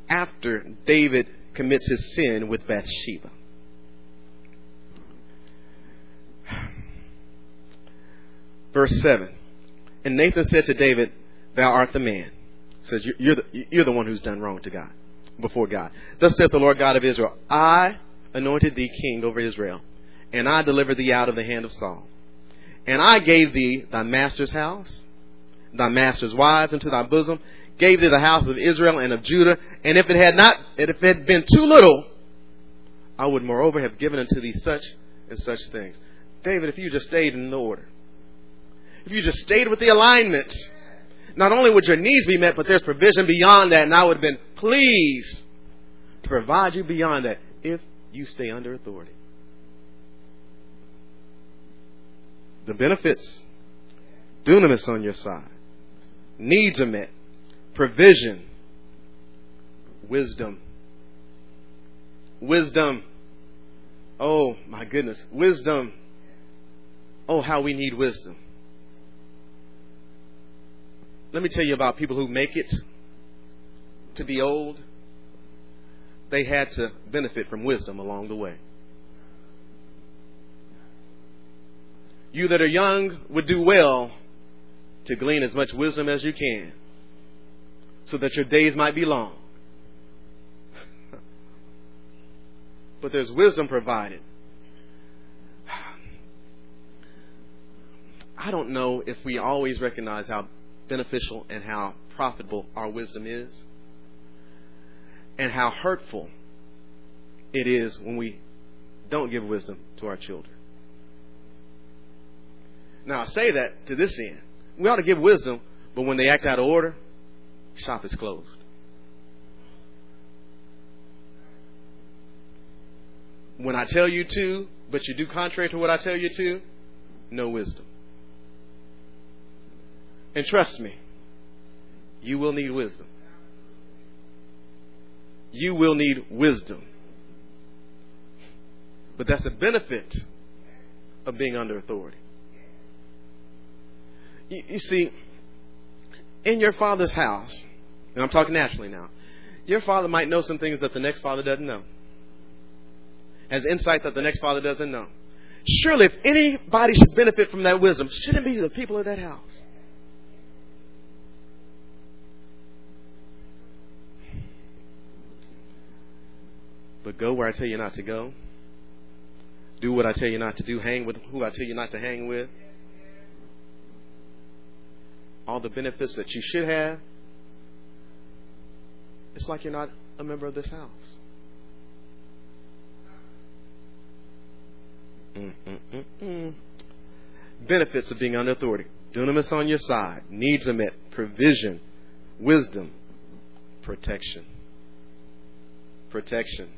Speaker 2: after David commits his sin with Bathsheba. Verse 7. And Nathan said to David, Thou art the man. Says, you're the, you're the one who's done wrong to God, before God. Thus saith the Lord God of Israel, I anointed thee king over Israel, and I delivered thee out of the hand of Saul. And I gave thee thy master's house, thy master's wives into thy bosom, gave thee the house of Israel and of Judah, and if it had not, if it had been too little, I would moreover have given unto thee such and such things. David, if you just stayed in the order, if you just stayed with the alignments, not only would your needs be met, but there's provision beyond that, and I would have been pleased to provide you beyond that if you stay under authority. The benefits, dunamis on your side, needs are met, provision, wisdom. Wisdom. Oh, my goodness. Wisdom. Oh, how we need wisdom. Let me tell you about people who make it to be old. They had to benefit from wisdom along the way. You that are young would do well to glean as much wisdom as you can so that your days might be long. [LAUGHS] but there's wisdom provided. [SIGHS] I don't know if we always recognize how beneficial and how profitable our wisdom is, and how hurtful it is when we don't give wisdom to our children. Now, I say that to this end. We ought to give wisdom, but when they act out of order, shop is closed. When I tell you to, but you do contrary to what I tell you to, no wisdom. And trust me, you will need wisdom. You will need wisdom. But that's a benefit of being under authority. You, you, see, in your father's house, and I'm talking naturally now, your father might know some things that the next father doesn't know, has insight that the next father doesn't know. Surely, if anybody should benefit from that wisdom, shouldn't be the people of that house? But go where I tell you not to go. Do what I tell you not to do. Hang with who I tell you not to hang with. All the benefits that you should have. It's like you're not a member of this house. Mm-mm-mm-mm. Benefits of being under authority. Dunamis on your side. Needs are met. Provision. Wisdom. Protection. Protection.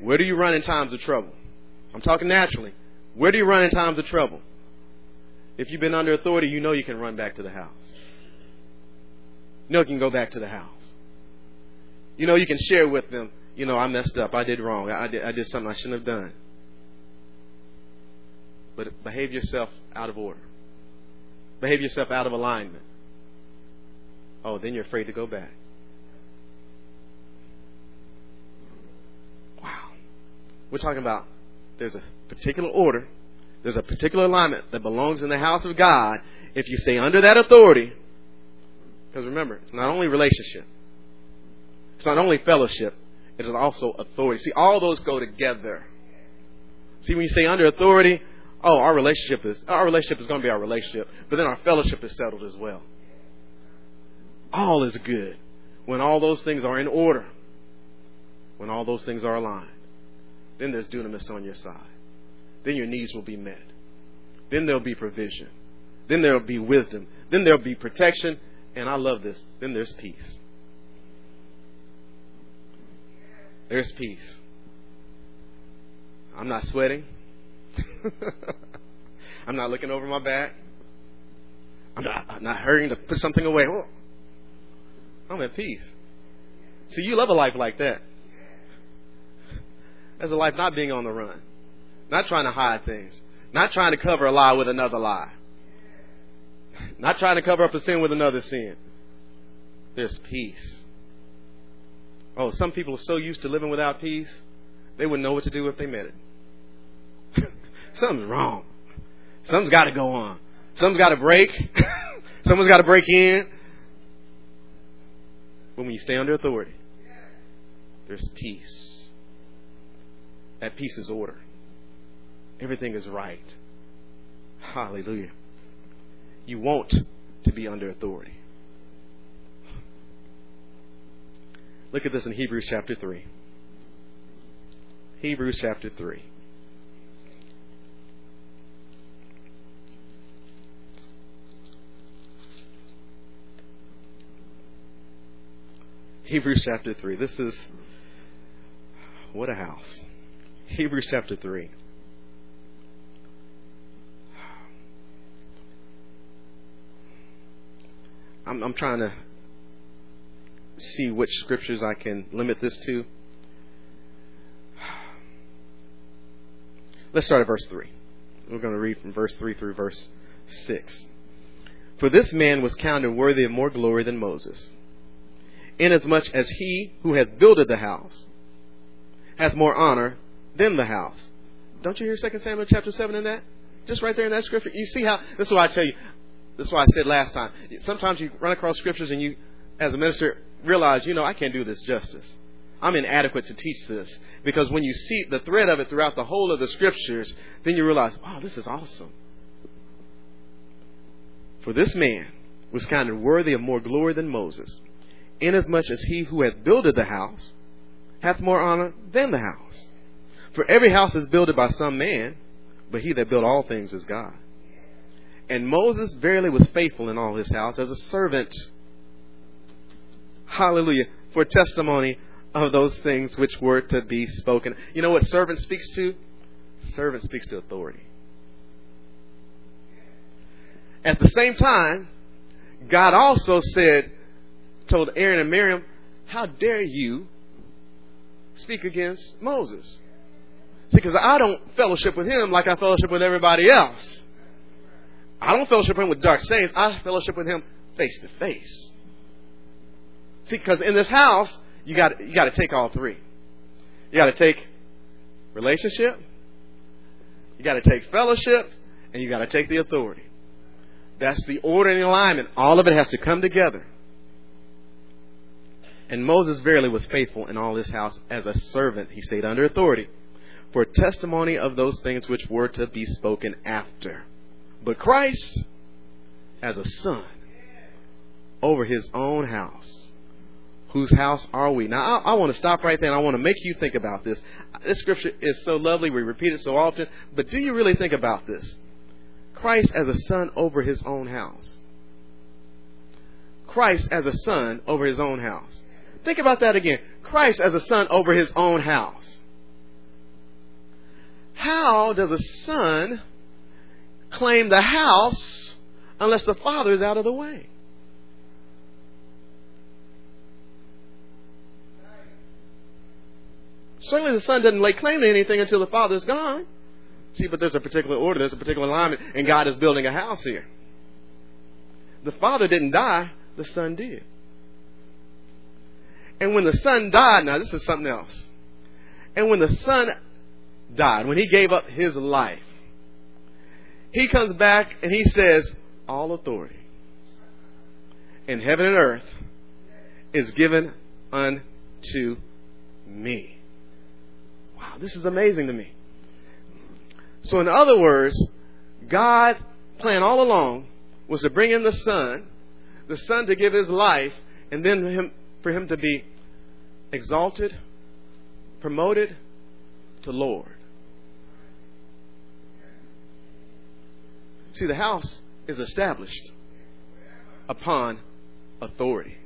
Speaker 2: Where do you run in times of trouble? I'm talking naturally. Where do you run in times of trouble? If you've been under authority, you know you can run back to the house. You know you can go back to the house. You know you can share with them, you know, I messed up. I did wrong. I did, I did something I shouldn't have done. But behave yourself out of order. Behave yourself out of alignment. Oh, then you're afraid to go back. Wow. We're talking about there's a particular order, there's a particular alignment that belongs in the house of God. If you stay under that authority, because remember, it's not only relationship, it's not only fellowship, it is also authority. See, all those go together. See, when you stay under authority, oh, our relationship is our relationship is going to be our relationship, but then our fellowship is settled as well. All is good when all those things are in order, when all those things are aligned. Then there's dunamis on your side. Then your needs will be met. Then there'll be provision. Then there'll be wisdom. Then there'll be protection. And I love this. Then there's peace. There's peace. I'm not sweating. [LAUGHS] I'm not looking over my back. I'm not, I'm not hurrying to put something away. Oh, I'm at peace. See, you love a life like that. That's a life not being on the run, not trying to hide things, not trying to cover a lie with another lie, not trying to cover up a sin with another sin. There's peace. Oh, some people are so used to living without peace, they wouldn't know what to do if they met it. [LAUGHS] Something's wrong. Something's got to go on. Something's got to break. [LAUGHS] Someone's got to break in. But when you stay under authority, there's peace. That peace is order. Everything is right. Hallelujah. You want to be under authority. Look at this in Hebrews chapter 3. Hebrews chapter 3. Hebrews chapter 3. This is what a house. Hebrews chapter 3. I'm, I'm trying to see which scriptures I can limit this to. Let's start at verse 3. We're going to read from verse 3 through verse 6. For this man was counted worthy of more glory than Moses, inasmuch as he who hath builded the house hath more honor than the house. Don't you hear 2 Samuel chapter 7 in that? Just right there in that scripture. You see how, this is what I tell you. This why I said last time. Sometimes you run across scriptures and you, as a minister, realize, you know, I can't do this justice. I'm inadequate to teach this. Because when you see the thread of it throughout the whole of the scriptures, then you realize, wow, this is awesome. For this man was counted worthy of more glory than Moses, inasmuch as he who hath builded the house hath more honor than the house. For every house is builded by some man, but he that built all things is God. And Moses verily was faithful in all his house as a servant hallelujah, for testimony of those things which were to be spoken. You know what servant speaks to? Servant speaks to authority. At the same time, God also said, told Aaron and Miriam, How dare you speak against Moses? See, because I don't fellowship with him like I fellowship with everybody else. I don't fellowship with him with dark sayings. I fellowship with him face to face. See, because in this house, you got you got to take all three. You got to take relationship, you got to take fellowship, and you got to take the authority. That's the order and the alignment. All of it has to come together. And Moses verily was faithful in all his house as a servant. He stayed under authority for testimony of those things which were to be spoken after. But Christ as a son over his own house whose house are we? Now, I, I, want to stop right there and I want to make you think about this. This scripture is so lovely. We repeat it so often. But do you really think about this? Christ as a son over his own house. Christ as a son over his own house. Think about that again. Christ as a son over his own house. How does a son claim the house unless the father is out of the way? Certainly the son doesn't lay claim to anything until the father's gone. See, but there's a particular order, there's a particular alignment, and God is building a house here. The father didn't die, the son did. And when the son died, now this is something else. And when the son died, when he gave up his life, he comes back and he says, All authority in heaven and earth is given unto me. Wow, this is amazing to me. So, in other words, God's plan all along was to bring in the Son, the Son to give his life, and then him, for him to be exalted, promoted to Lord. See, the house is established upon authority.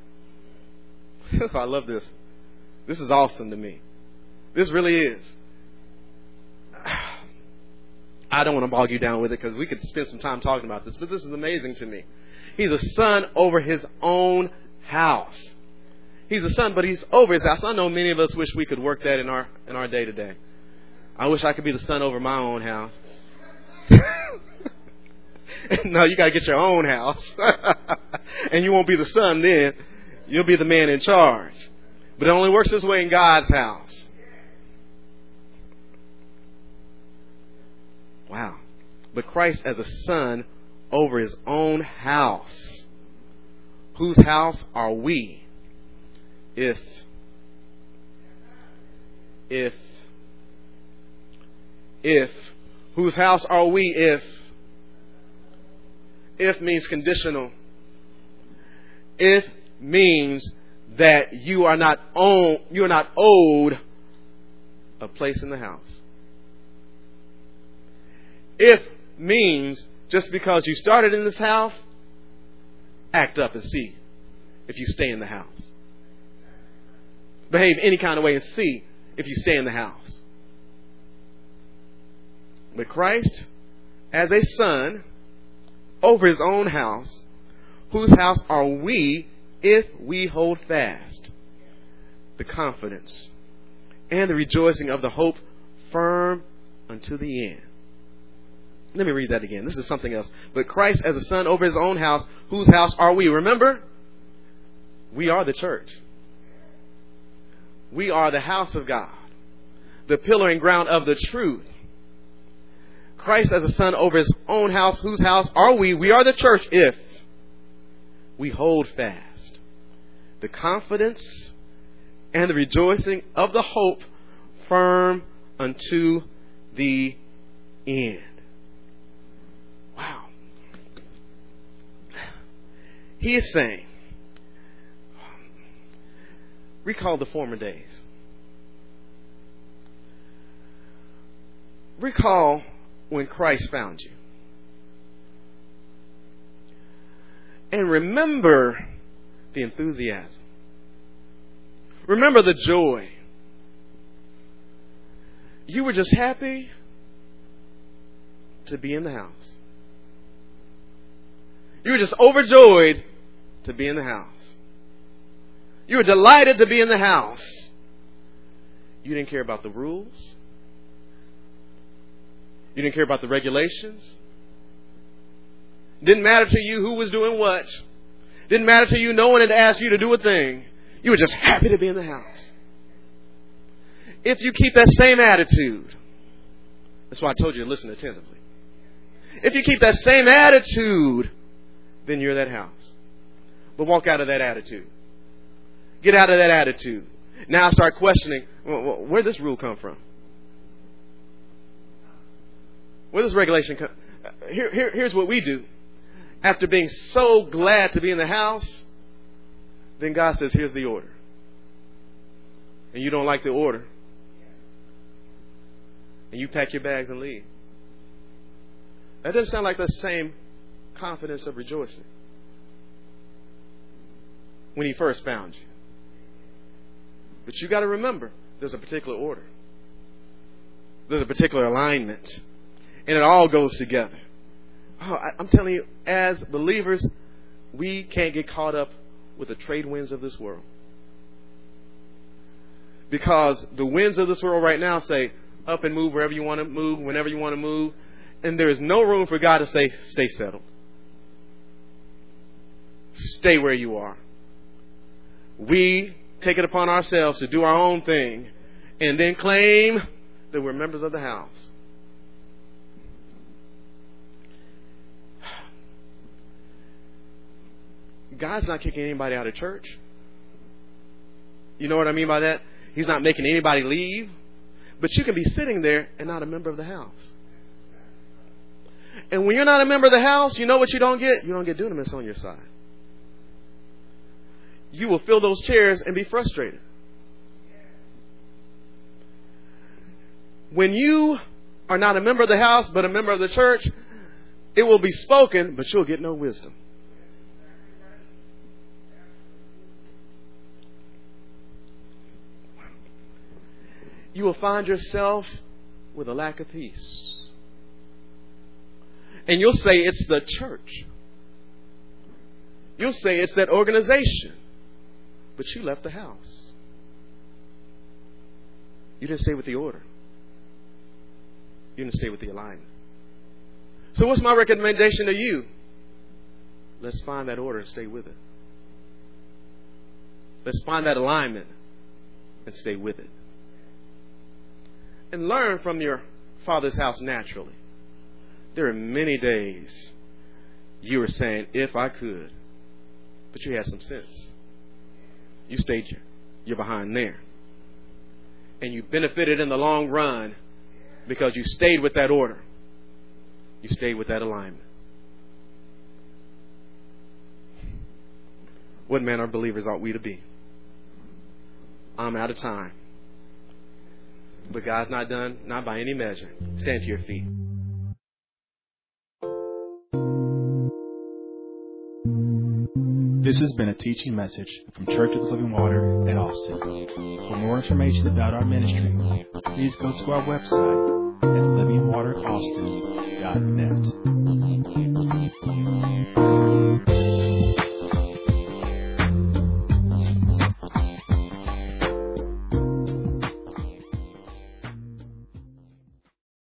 Speaker 2: [LAUGHS] I love this. This is awesome to me. This really is. [SIGHS] I don't want to bog you down with it because we could spend some time talking about this, but this is amazing to me. He's a son over his own house. He's a son, but he's over his house. I know many of us wish we could work that in our in our day to day. I wish I could be the son over my own house. [LAUGHS] [LAUGHS] no, you gotta get your own house. [LAUGHS] and you won't be the son then. You'll be the man in charge. But it only works this way in God's house. Wow. But Christ as a son over his own house. Whose house are we? If, if, if, whose house are we if, if means conditional. If means that you are not you are not owed a place in the house. If means just because you started in this house, act up and see if you stay in the house. Behave any kind of way and see if you stay in the house. But Christ, as a son, over his own house, whose house are we if we hold fast the confidence and the rejoicing of the hope firm unto the end. Let me read that again. This is something else. But Christ as a son over his own house, whose house are we? Remember? We are the church. We are the house of God, the pillar and ground of the truth. Christ as a son over his own house, whose house are we? We are the church if we hold fast the confidence and the rejoicing of the hope firm unto the end. Wow. He is saying, recall the former days. Recall when Christ found you. And remember the enthusiasm. Remember the joy. You were just happy to be in the house. You were just overjoyed to be in the house. You were delighted to be in the house. You didn't care about the rules. You didn't care about the regulations. Didn't matter to you who was doing what. Didn't matter to you no one had asked you to do a thing. You were just happy to be in the house. If you keep that same attitude, that's why I told you to listen attentively. If you keep that same attitude, then you're that house. But walk out of that attitude. Get out of that attitude. Now start questioning where did this rule come from? Where does regulation come? Uh, here, here, here's what we do. After being so glad to be in the house, then God says, here's the order. And you don't like the order. And you pack your bags and leave. That doesn't sound like the same confidence of rejoicing when He first found you. But you got to remember, there's a particular order. There's a particular alignment and it all goes together. Oh, I, I'm telling you, as believers, we can't get caught up with the trade winds of this world. Because the winds of this world right now say, up and move wherever you want to move, whenever you want to move. And there is no room for God to say, stay settled. Stay where you are. We take it upon ourselves to do our own thing and then claim that we're members of the house. God's not kicking anybody out of church. You know what I mean by that? He's not making anybody leave. But you can be sitting there and not a member of the house. And when you're not a member of the house, you know what you don't get? You don't get dunamis on your side. You will fill those chairs and be frustrated. When you are not a member of the house, but a member of the church, it will be spoken, but you'll get no wisdom. You will find yourself with a lack of peace. And you'll say it's the church. You'll say it's that organization. But you left the house. You didn't stay with the order. You didn't stay with the alignment. So, what's my recommendation to you? Let's find that order and stay with it. Let's find that alignment and stay with it. And learn from your father's house naturally. There are many days you were saying, if I could, but you had some sense. You stayed your, you're behind there. And you benefited in the long run because you stayed with that order. You stayed with that alignment. What manner of believers ought we to be? I'm out of time. But God's not done, not by any measure. Stand to your feet.
Speaker 1: This has been a teaching message from Church of the Living Water at Austin. For more information about our ministry, please go to our website at livingwateraustin.net.